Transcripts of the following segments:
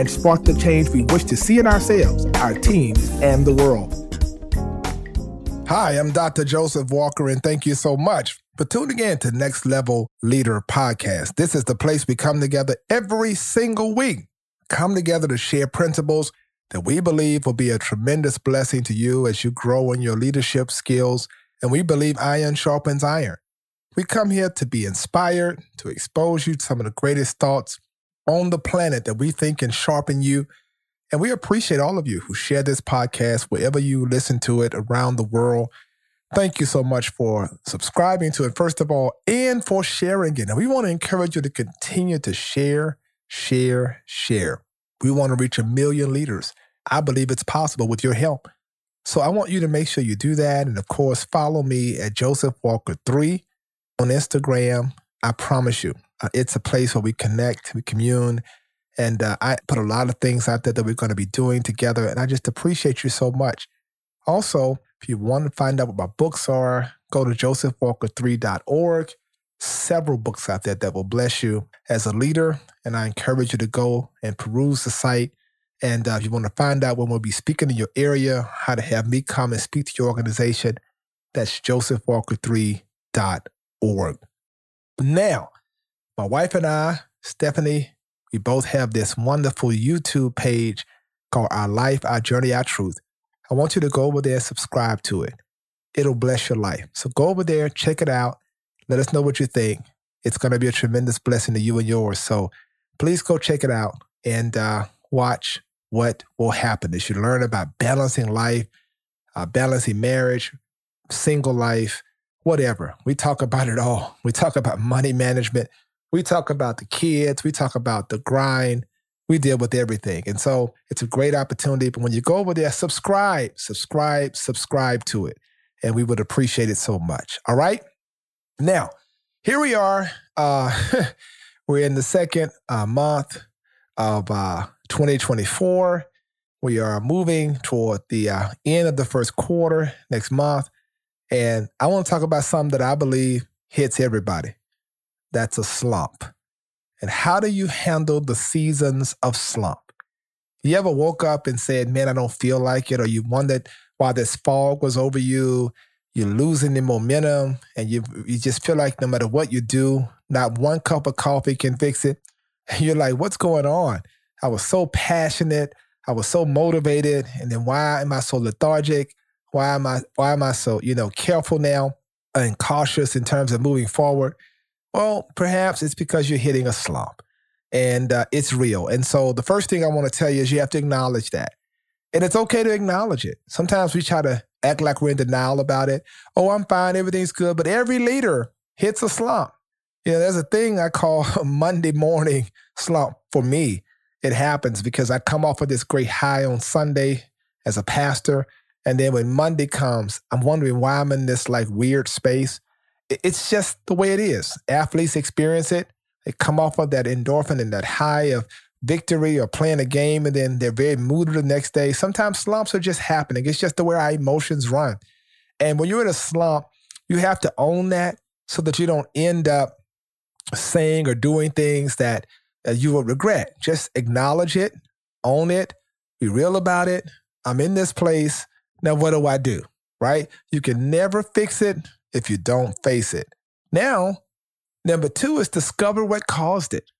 and spark the change we wish to see in ourselves, our teams, and the world. Hi, I'm Dr. Joseph Walker, and thank you so much for tuning in to Next Level Leader Podcast. This is the place we come together every single week, come together to share principles that we believe will be a tremendous blessing to you as you grow in your leadership skills. And we believe iron sharpens iron. We come here to be inspired, to expose you to some of the greatest thoughts on the planet that we think can sharpen you. And we appreciate all of you who share this podcast wherever you listen to it around the world. Thank you so much for subscribing to it, first of all, and for sharing it. And we want to encourage you to continue to share, share, share. We want to reach a million leaders. I believe it's possible with your help. So I want you to make sure you do that. And of course, follow me at Joseph Walker 3 on Instagram. I promise you, uh, it's a place where we connect, we commune, and uh, I put a lot of things out there that we're going to be doing together. And I just appreciate you so much. Also, if you want to find out what my books are, go to josephwalker3.org. Several books out there that will bless you as a leader. And I encourage you to go and peruse the site. And uh, if you want to find out when we'll be speaking in your area, how to have me come and speak to your organization, that's josephwalker3.org org. Now, my wife and I, Stephanie, we both have this wonderful YouTube page called Our Life, Our Journey, Our Truth. I want you to go over there subscribe to it. It'll bless your life. So go over there, check it out. Let us know what you think. It's going to be a tremendous blessing to you and yours. So please go check it out and uh, watch what will happen as you learn about balancing life, uh, balancing marriage, single life, whatever. We talk about it all. We talk about money management. We talk about the kids. We talk about the grind. We deal with everything. And so it's a great opportunity. But when you go over there, subscribe, subscribe, subscribe to it. And we would appreciate it so much. All right. Now, here we are. Uh, we're in the second uh, month of uh, 2024. We are moving toward the uh, end of the first quarter next month. And I want to talk about something that I believe hits everybody. That's a slump. And how do you handle the seasons of slump? You ever woke up and said, Man, I don't feel like it? Or you wondered why this fog was over you, you're losing the momentum, and you, you just feel like no matter what you do, not one cup of coffee can fix it. And you're like, What's going on? I was so passionate. I was so motivated. And then why am I so lethargic? Why am I why am I so, you know, careful now and cautious in terms of moving forward? Well, perhaps it's because you're hitting a slump and uh, it's real. And so the first thing I want to tell you is you have to acknowledge that. And it's okay to acknowledge it. Sometimes we try to act like we're in denial about it. Oh, I'm fine, everything's good. But every leader hits a slump. You know, there's a thing I call a Monday morning slump for me. It happens because I come off of this great high on Sunday as a pastor. And then when Monday comes, I'm wondering why I'm in this like weird space. It's just the way it is. Athletes experience it. They come off of that endorphin and that high of victory or playing a game, and then they're very moody the next day. Sometimes slumps are just happening. It's just the way our emotions run. And when you're in a slump, you have to own that so that you don't end up saying or doing things that uh, you will regret. Just acknowledge it, own it, be real about it. I'm in this place. Now, what do I do? Right? You can never fix it if you don't face it. Now, number two is discover what caused it.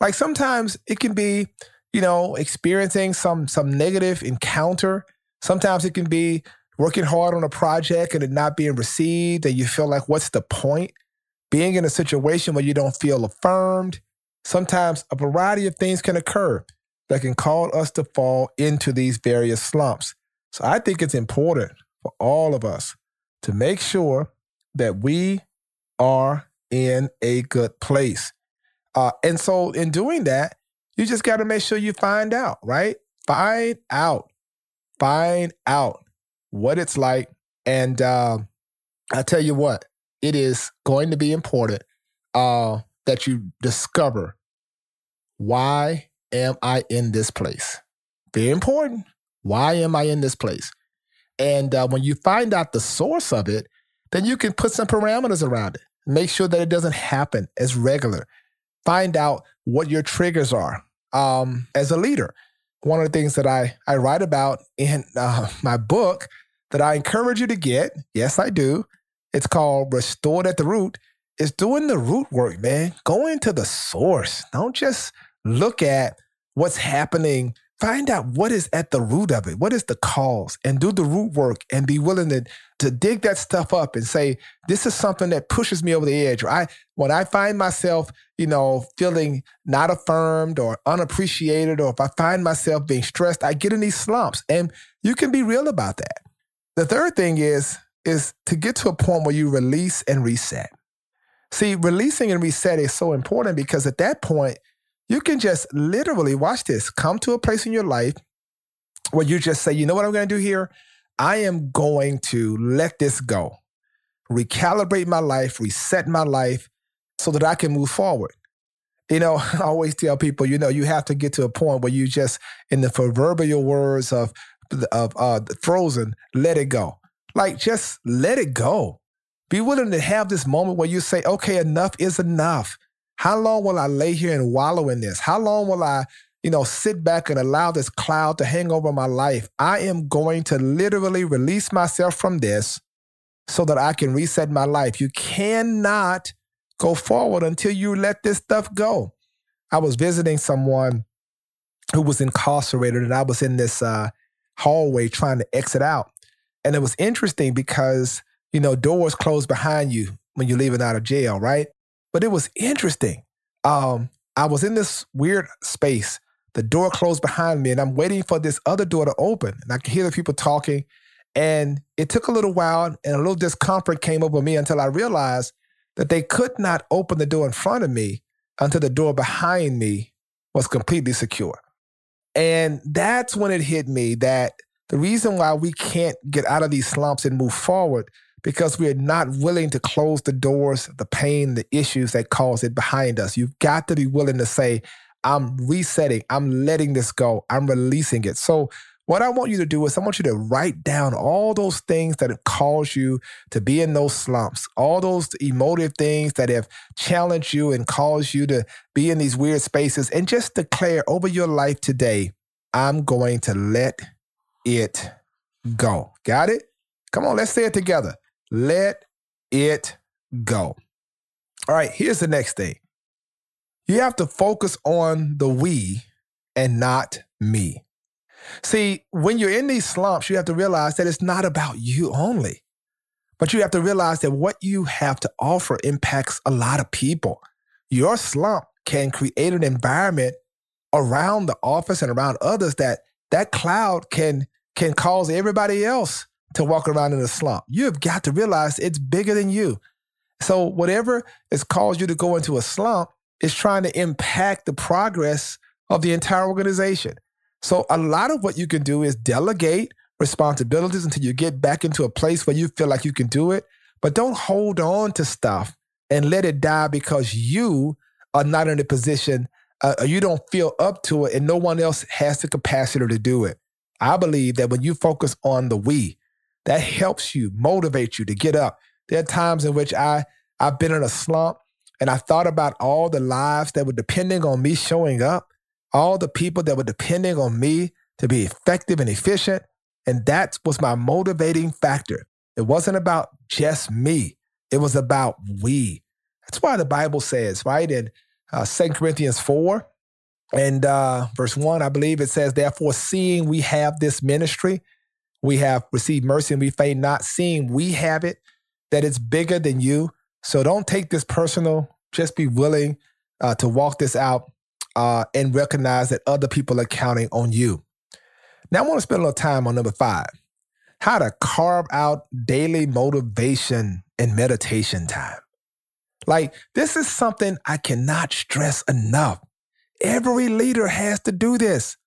Like sometimes it can be, you know, experiencing some some negative encounter. Sometimes it can be working hard on a project and it not being received, and you feel like, what's the point? Being in a situation where you don't feel affirmed. Sometimes a variety of things can occur that can cause us to fall into these various slumps. So I think it's important for all of us to make sure that we are in a good place. Uh, and so in doing that, you just got to make sure you find out, right? Find out Find out what it's like. And uh, I tell you what, it is going to be important uh, that you discover why am I in this place? Very important. Why am I in this place? And uh, when you find out the source of it, then you can put some parameters around it. Make sure that it doesn't happen as regular. Find out what your triggers are um, as a leader. One of the things that I, I write about in uh, my book that I encourage you to get, yes, I do. It's called Restored at the Root. Is doing the root work, man. Going to the source. Don't just look at what's happening find out what is at the root of it. What is the cause? And do the root work and be willing to, to dig that stuff up and say, this is something that pushes me over the edge. Or I when I find myself, you know, feeling not affirmed or unappreciated, or if I find myself being stressed, I get in these slumps. And you can be real about that. The third thing is, is to get to a point where you release and reset. See, releasing and reset is so important because at that point, you can just literally watch this come to a place in your life where you just say, you know what I'm going to do here? I am going to let this go, recalibrate my life, reset my life so that I can move forward. You know, I always tell people, you know, you have to get to a point where you just, in the proverbial words of of uh, Frozen, let it go. Like, just let it go. Be willing to have this moment where you say, okay, enough is enough. How long will I lay here and wallow in this? How long will I, you know, sit back and allow this cloud to hang over my life? I am going to literally release myself from this so that I can reset my life. You cannot go forward until you let this stuff go. I was visiting someone who was incarcerated and I was in this uh, hallway trying to exit out. And it was interesting because, you know, doors close behind you when you're leaving out of jail, right? But it was interesting. Um, I was in this weird space. The door closed behind me, and I'm waiting for this other door to open. And I could hear the people talking. And it took a little while, and a little discomfort came over me until I realized that they could not open the door in front of me until the door behind me was completely secure. And that's when it hit me that the reason why we can't get out of these slumps and move forward because we're not willing to close the doors, the pain, the issues that cause it behind us. You've got to be willing to say, I'm resetting, I'm letting this go, I'm releasing it. So, what I want you to do is, I want you to write down all those things that have caused you to be in those slumps, all those emotive things that have challenged you and caused you to be in these weird spaces, and just declare over your life today, I'm going to let it go. Got it? Come on, let's say it together. Let it go. All right, here's the next thing you have to focus on the we and not me. See, when you're in these slumps, you have to realize that it's not about you only, but you have to realize that what you have to offer impacts a lot of people. Your slump can create an environment around the office and around others that that cloud can can cause everybody else to walk around in a slump. You have got to realize it's bigger than you. So, whatever has caused you to go into a slump is trying to impact the progress of the entire organization. So, a lot of what you can do is delegate responsibilities until you get back into a place where you feel like you can do it. But don't hold on to stuff and let it die because you are not in a position, uh, you don't feel up to it, and no one else has the capacity to do it. I believe that when you focus on the we, that helps you, motivate you to get up. There are times in which I, I've been in a slump and I thought about all the lives that were depending on me showing up, all the people that were depending on me to be effective and efficient. And that was my motivating factor. It wasn't about just me, it was about we. That's why the Bible says, right, in uh, 2 Corinthians 4 and uh, verse 1, I believe it says, Therefore, seeing we have this ministry, we have received mercy and we faint not, seeing we have it, that it's bigger than you. So don't take this personal. Just be willing uh, to walk this out uh, and recognize that other people are counting on you. Now, I want to spend a little time on number five how to carve out daily motivation and meditation time. Like, this is something I cannot stress enough. Every leader has to do this.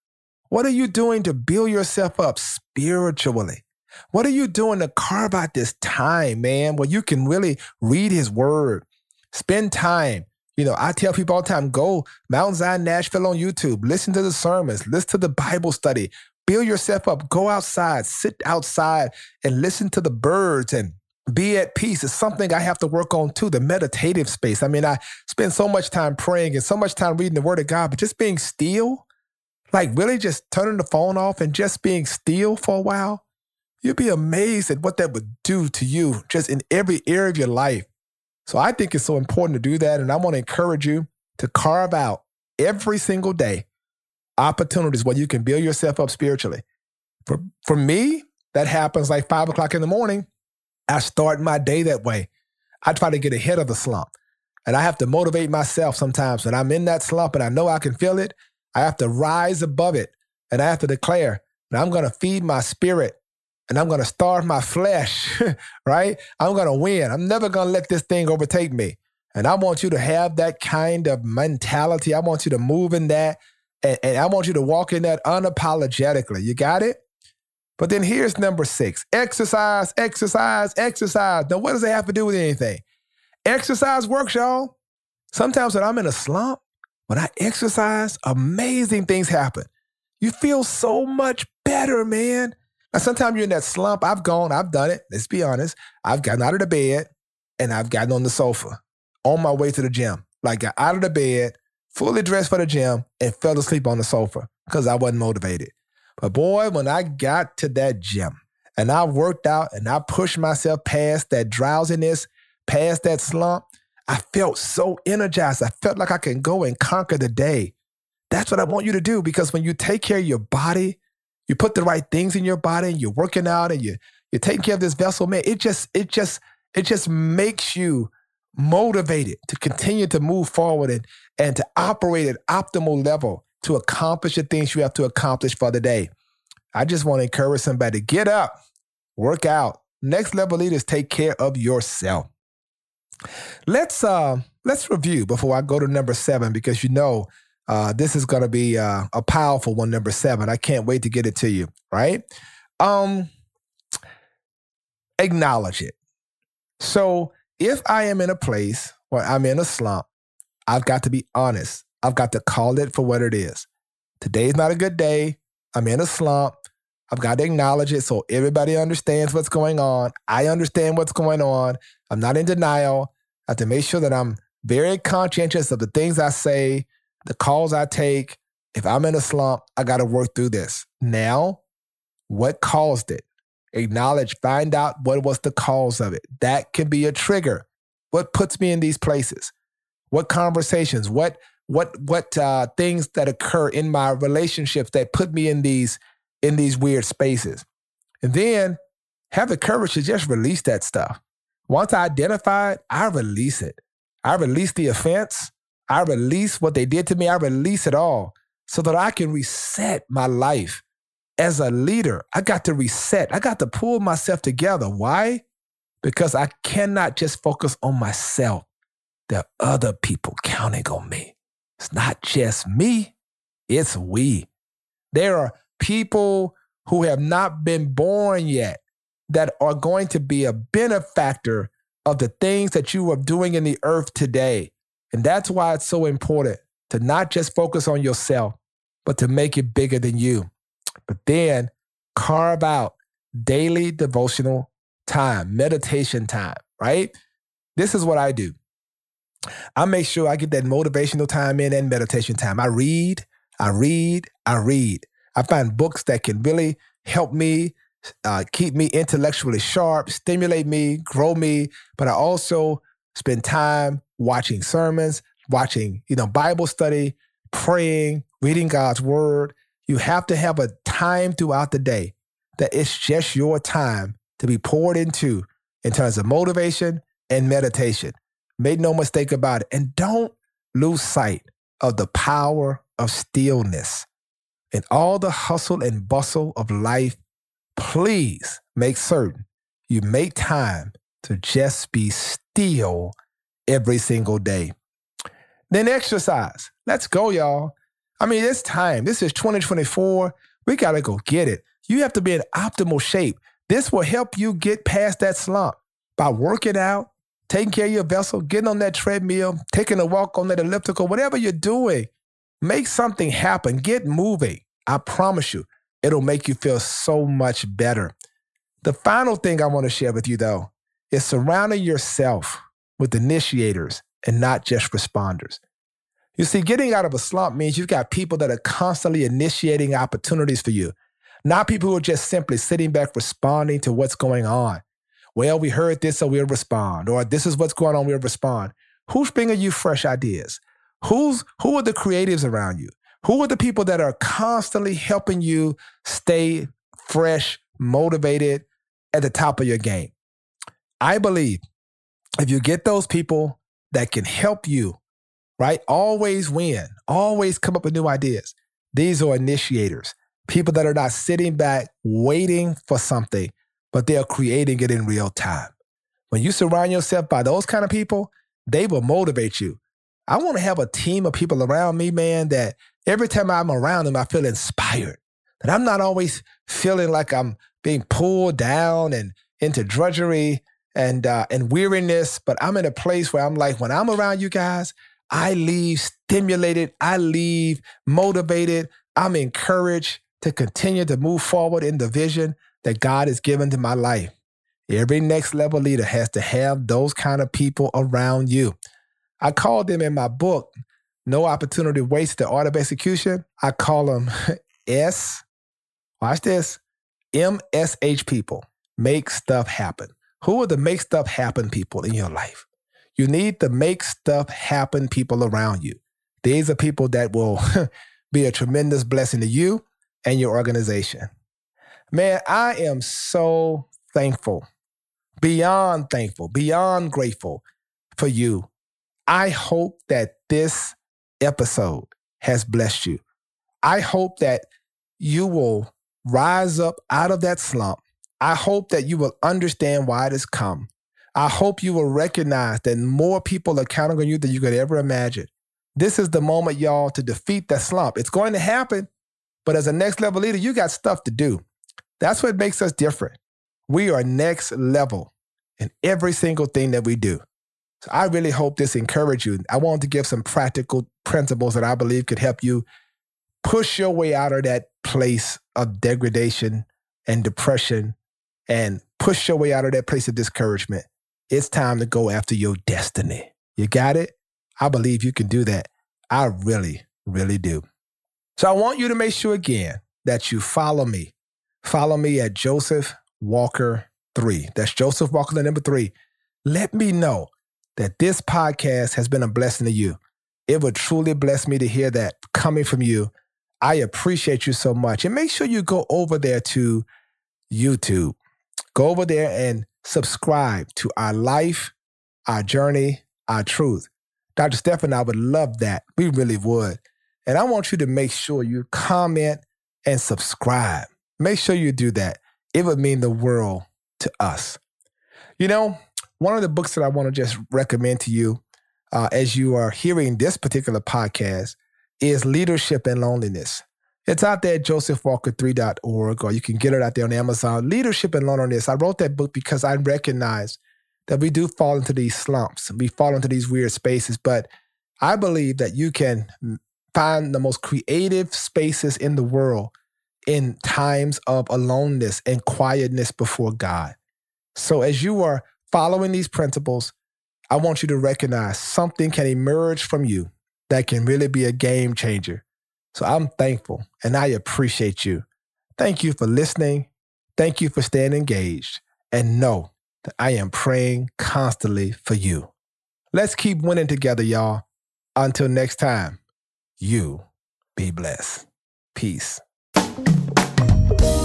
What are you doing to build yourself up spiritually? What are you doing to carve out this time, man, where you can really read his word, spend time? You know, I tell people all the time go Mount Zion Nashville on YouTube, listen to the sermons, listen to the Bible study, build yourself up, go outside, sit outside and listen to the birds and be at peace. Is something I have to work on too, the meditative space. I mean, I spend so much time praying and so much time reading the word of God, but just being still, like really just turning the phone off and just being still for a while, you'd be amazed at what that would do to you just in every area of your life. So I think it's so important to do that. And I want to encourage you to carve out every single day opportunities where you can build yourself up spiritually. For, for me, that happens like five o'clock in the morning I start my day that way. I try to get ahead of the slump. And I have to motivate myself sometimes when I'm in that slump and I know I can feel it. I have to rise above it and I have to declare that I'm going to feed my spirit and I'm going to starve my flesh, right? I'm going to win. I'm never going to let this thing overtake me. And I want you to have that kind of mentality. I want you to move in that. And, and I want you to walk in that unapologetically. You got it? But then here's number six exercise, exercise, exercise. Now, what does it have to do with anything? Exercise works, y'all. Sometimes when I'm in a slump, when I exercise, amazing things happen. You feel so much better, man. Now, sometimes you're in that slump. I've gone, I've done it. Let's be honest. I've gotten out of the bed and I've gotten on the sofa on my way to the gym. Like, got out of the bed, fully dressed for the gym, and fell asleep on the sofa because I wasn't motivated. But boy, when I got to that gym and I worked out and I pushed myself past that drowsiness, past that slump, I felt so energized. I felt like I can go and conquer the day. That's what I want you to do because when you take care of your body, you put the right things in your body and you're working out and you you're taking care of this vessel, man. It just it just it just makes you motivated to continue to move forward and, and to operate at optimal level to accomplish the things you have to accomplish for the day. I just want to encourage somebody to get up, work out. Next level leaders take care of yourself. Let's uh let's review before I go to number seven because you know uh, this is going to be uh, a powerful one. Number seven, I can't wait to get it to you. Right? Um, acknowledge it. So if I am in a place where I'm in a slump, I've got to be honest I've got to call it for what it is. Today's not a good day. I'm in a slump. I've got to acknowledge it so everybody understands what's going on. I understand what's going on. I'm not in denial. I have to make sure that I'm very conscientious of the things I say, the calls I take. If I'm in a slump, I got to work through this. Now, what caused it? Acknowledge, find out what was the cause of it. That can be a trigger. What puts me in these places? What conversations? What what what uh, things that occur in my relationships that put me in these in these weird spaces, and then have the courage to just release that stuff. Once I identify it, I release it. I release the offense. I release what they did to me. I release it all so that I can reset my life. As a leader, I got to reset. I got to pull myself together. Why? Because I cannot just focus on myself. There are other people counting on me. It's not just me, it's we. There are people who have not been born yet that are going to be a benefactor of the things that you are doing in the earth today. And that's why it's so important to not just focus on yourself, but to make it bigger than you. But then carve out daily devotional time, meditation time, right? This is what I do. I make sure I get that motivational time in and meditation time. I read, I read, I read. I find books that can really help me uh, keep me intellectually sharp, stimulate me, grow me. But I also spend time watching sermons, watching, you know, Bible study, praying, reading God's word. You have to have a time throughout the day that it's just your time to be poured into in terms of motivation and meditation. Make no mistake about it. And don't lose sight of the power of stillness. In all the hustle and bustle of life, please make certain you make time to just be still every single day. Then exercise. Let's go, y'all. I mean, it's time. This is 2024. We got to go get it. You have to be in optimal shape. This will help you get past that slump by working out, taking care of your vessel, getting on that treadmill, taking a walk on that elliptical, whatever you're doing. Make something happen. Get moving. I promise you, it'll make you feel so much better. The final thing I want to share with you, though, is surrounding yourself with initiators and not just responders. You see, getting out of a slump means you've got people that are constantly initiating opportunities for you, not people who are just simply sitting back responding to what's going on. Well, we heard this, so we'll respond, or this is what's going on, we'll respond. Who's bringing you fresh ideas? Who's who are the creatives around you? Who are the people that are constantly helping you stay fresh, motivated, at the top of your game? I believe if you get those people that can help you, right? Always win, always come up with new ideas. These are initiators, people that are not sitting back waiting for something, but they are creating it in real time. When you surround yourself by those kind of people, they will motivate you. I want to have a team of people around me, man, that every time I'm around them, I feel inspired. That I'm not always feeling like I'm being pulled down and into drudgery and uh, and weariness. But I'm in a place where I'm like, when I'm around you guys, I leave stimulated, I leave motivated, I'm encouraged to continue to move forward in the vision that God has given to my life. Every next level leader has to have those kind of people around you. I call them in my book, No Opportunity Wasted, The Art of Execution. I call them S, watch this, MSH people. Make stuff happen. Who are the make stuff happen people in your life? You need the make stuff happen people around you. These are people that will be a tremendous blessing to you and your organization. Man, I am so thankful, beyond thankful, beyond grateful for you. I hope that this episode has blessed you. I hope that you will rise up out of that slump. I hope that you will understand why it has come. I hope you will recognize that more people are counting on you than you could ever imagine. This is the moment, y'all, to defeat that slump. It's going to happen, but as a next level leader, you got stuff to do. That's what makes us different. We are next level in every single thing that we do. So I really hope this encouraged you. I wanted to give some practical principles that I believe could help you push your way out of that place of degradation and depression and push your way out of that place of discouragement it's time to go after your destiny. You got it? I believe you can do that. I really, really do. So I want you to make sure again that you follow me. Follow me at Joseph Walker 3. That's Joseph Walker, number three. Let me know that this podcast has been a blessing to you. It would truly bless me to hear that coming from you. I appreciate you so much. And make sure you go over there to YouTube. Go over there and subscribe to our life, our journey, our truth. Dr. Stephan, I would love that. We really would. And I want you to make sure you comment and subscribe. Make sure you do that. It would mean the world to us. You know, one of the books that I want to just recommend to you uh, as you are hearing this particular podcast is Leadership and Loneliness. It's out there at josephwalker3.org, or you can get it out there on Amazon. Leadership and Loneliness. I wrote that book because I recognize that we do fall into these slumps. We fall into these weird spaces, but I believe that you can find the most creative spaces in the world in times of aloneness and quietness before God. So as you are following these principles, I want you to recognize something can emerge from you that can really be a game changer so I'm thankful and I appreciate you. Thank you for listening. Thank you for staying engaged. And know that I am praying constantly for you. Let's keep winning together, y'all. Until next time, you be blessed. Peace.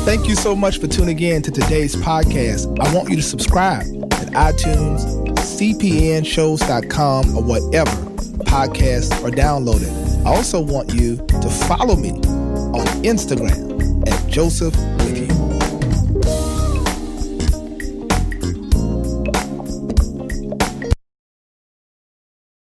Thank you so much for tuning in to today's podcast. I want you to subscribe iTunes, cpnshows.com, or whatever podcasts are downloaded. I also want you to follow me on Instagram at Joseph